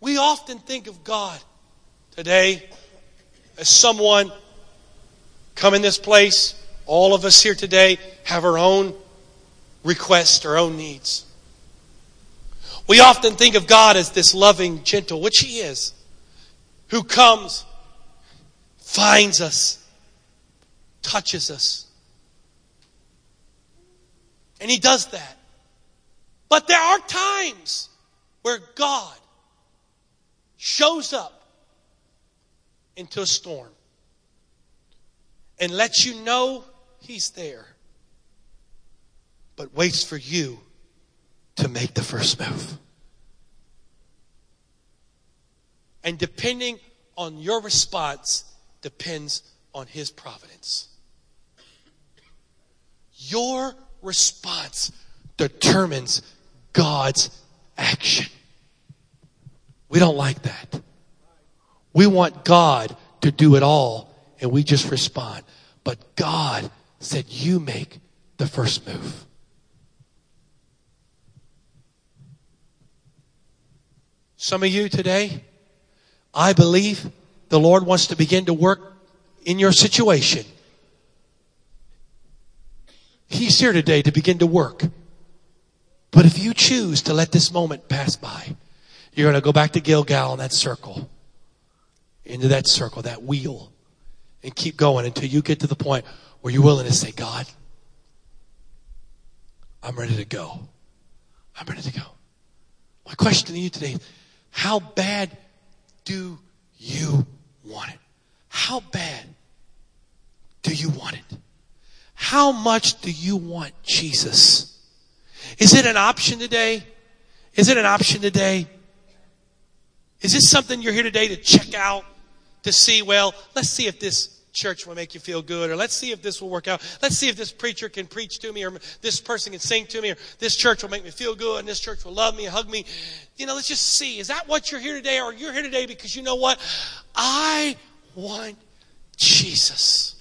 We often think of God today as someone come in this place all of us here today have our own requests, our own needs. We often think of God as this loving, gentle, which He is, who comes, finds us, touches us. And He does that. But there are times where God shows up into a storm and lets you know He's there, but waits for you to make the first move. And depending on your response depends on His providence. Your response determines God's action. We don't like that. We want God to do it all and we just respond. But God said, You make the first move. Some of you today, I believe the Lord wants to begin to work in your situation. He's here today to begin to work. But if you choose to let this moment pass by, you're going to go back to Gilgal in that circle, into that circle, that wheel, and keep going until you get to the point where you're willing to say, God, I'm ready to go? I'm ready to go. My question to you today how bad do you want it? How bad do you want it? How much do you want Jesus? Is it an option today? Is it an option today? Is this something you're here today to check out to see, well, let's see if this church will make you feel good, or let's see if this will work out. Let's see if this preacher can preach to me, or this person can sing to me, or this church will make me feel good, and this church will love me, hug me. You know, let's just see. Is that what you're here today, or you're here today because you know what? I want Jesus.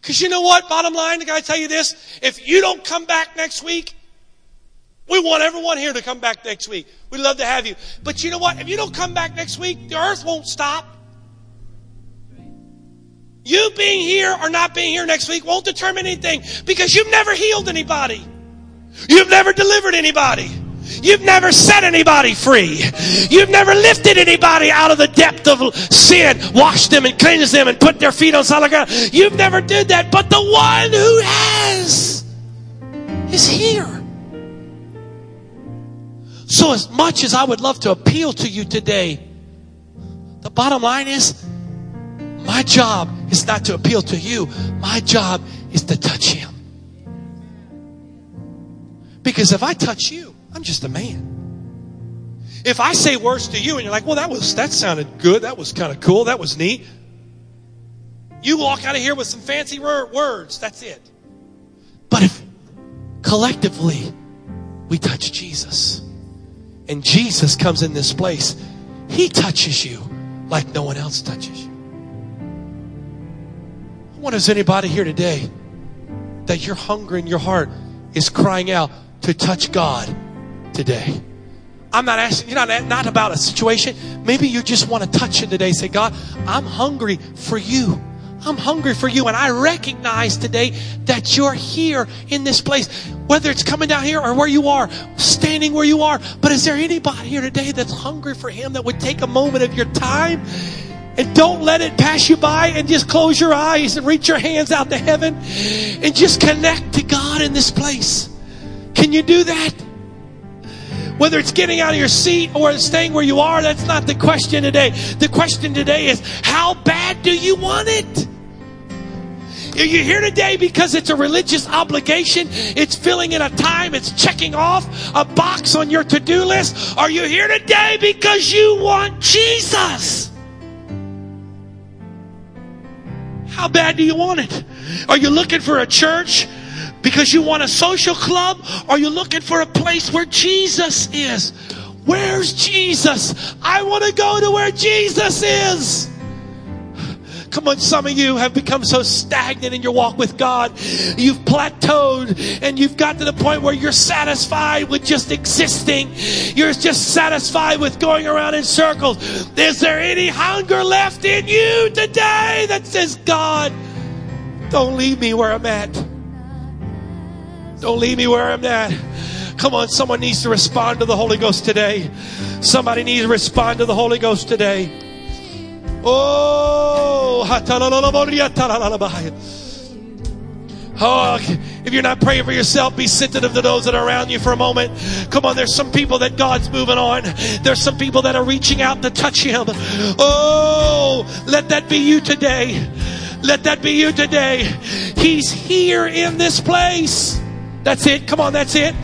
Because you know what? Bottom line, I gotta tell you this. If you don't come back next week, we want everyone here to come back next week. We'd love to have you. But you know what? If you don't come back next week, the earth won't stop. You being here or not being here next week won't determine anything because you've never healed anybody. You've never delivered anybody. You've never set anybody free. You've never lifted anybody out of the depth of sin, washed them and cleansed them and put their feet on solid ground. You've never did that, but the one who has is here. So as much as I would love to appeal to you today, the bottom line is my job is not to appeal to you. My job is to touch him. Because if I touch you, I'm just a man. If I say words to you and you're like, well, that was, that sounded good. That was kind of cool. That was neat. You walk out of here with some fancy words. That's it. But if collectively we touch Jesus and Jesus comes in this place, he touches you like no one else touches you. I wonder, is anybody here today that your hunger in your heart is crying out to touch God today? I'm not asking, you're not, not about a situation. Maybe you just want to touch it today. Say, God, I'm hungry for you. I'm hungry for you. And I recognize today that you're here in this place, whether it's coming down here or where you are, standing where you are. But is there anybody here today that's hungry for him that would take a moment of your time? And don't let it pass you by and just close your eyes and reach your hands out to heaven and just connect to God in this place. Can you do that? Whether it's getting out of your seat or staying where you are, that's not the question today. The question today is, how bad do you want it? Are you here today because it's a religious obligation? It's filling in a time, it's checking off a box on your to do list? Are you here today because you want Jesus? How bad do you want it? Are you looking for a church because you want a social club? Are you looking for a place where Jesus is? Where's Jesus? I want to go to where Jesus is. Come on, some of you have become so stagnant in your walk with God. You've plateaued and you've got to the point where you're satisfied with just existing. You're just satisfied with going around in circles. Is there any hunger left in you today that says, God, don't leave me where I'm at? Don't leave me where I'm at. Come on, someone needs to respond to the Holy Ghost today. Somebody needs to respond to the Holy Ghost today. Oh, Oh, if you're not praying for yourself, be sensitive to those that are around you for a moment. Come on, there's some people that God's moving on. There's some people that are reaching out to touch Him. Oh, let that be you today. Let that be you today. He's here in this place. That's it. Come on, that's it.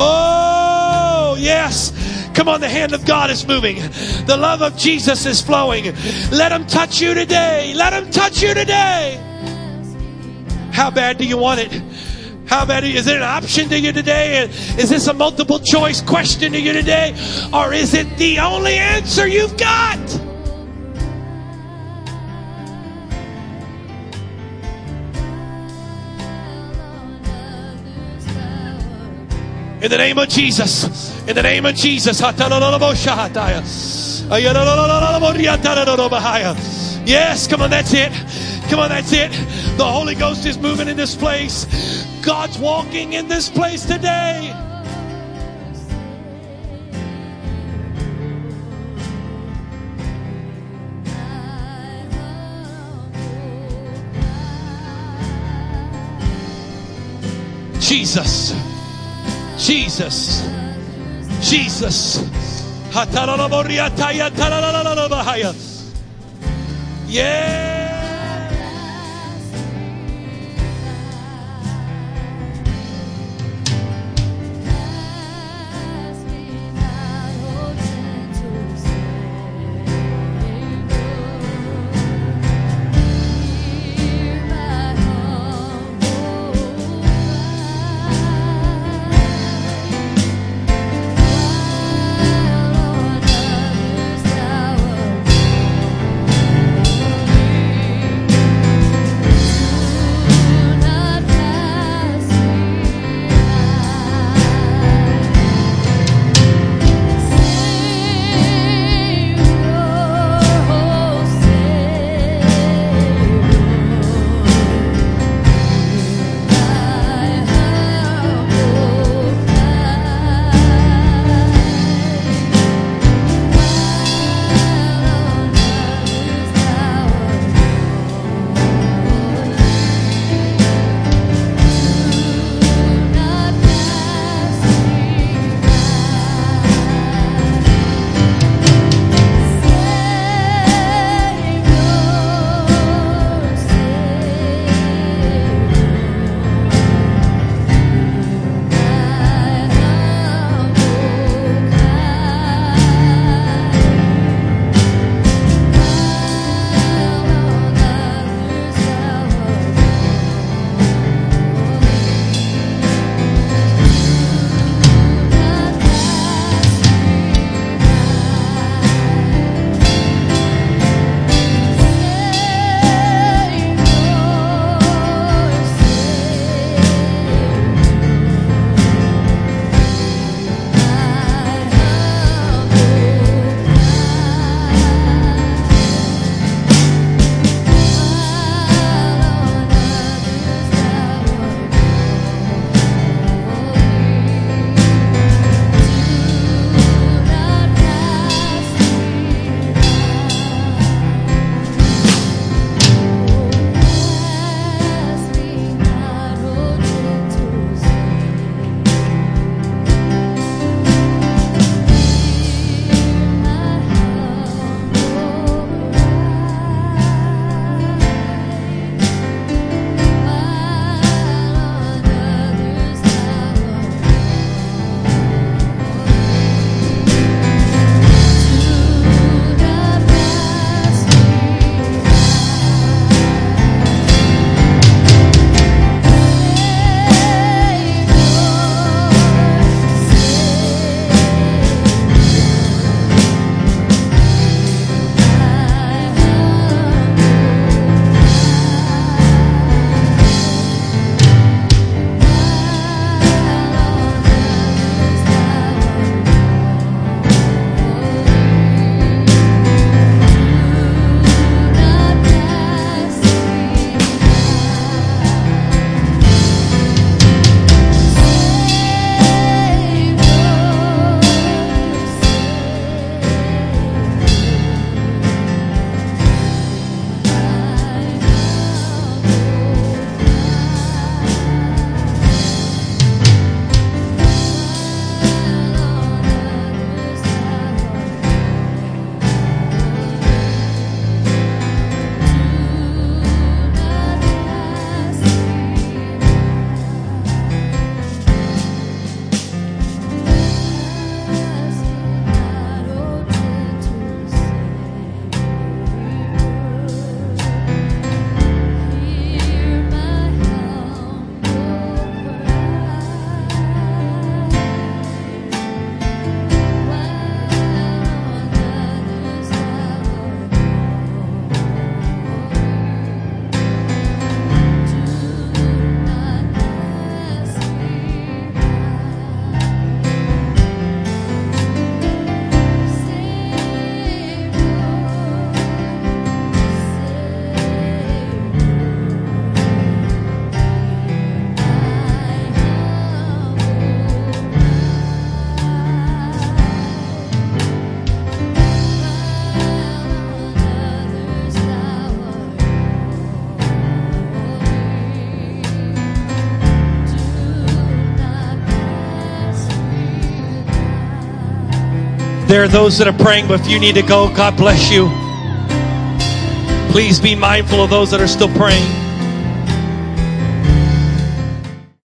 Oh, yes. Come on, the hand of God is moving. The love of Jesus is flowing. Let Him touch you today. Let Him touch you today. How bad do you want it? How bad is it an option to you today? Is this a multiple choice question to you today? Or is it the only answer you've got? In the name of Jesus. In the name of Jesus. Yes, come on, that's it. Come on, that's it. The Holy Ghost is moving in this place. God's walking in this place today. Jesus. Jesus. Jesus. Yeah. There are those that are praying, but if you need to go, God bless you. Please be mindful of those that are still praying.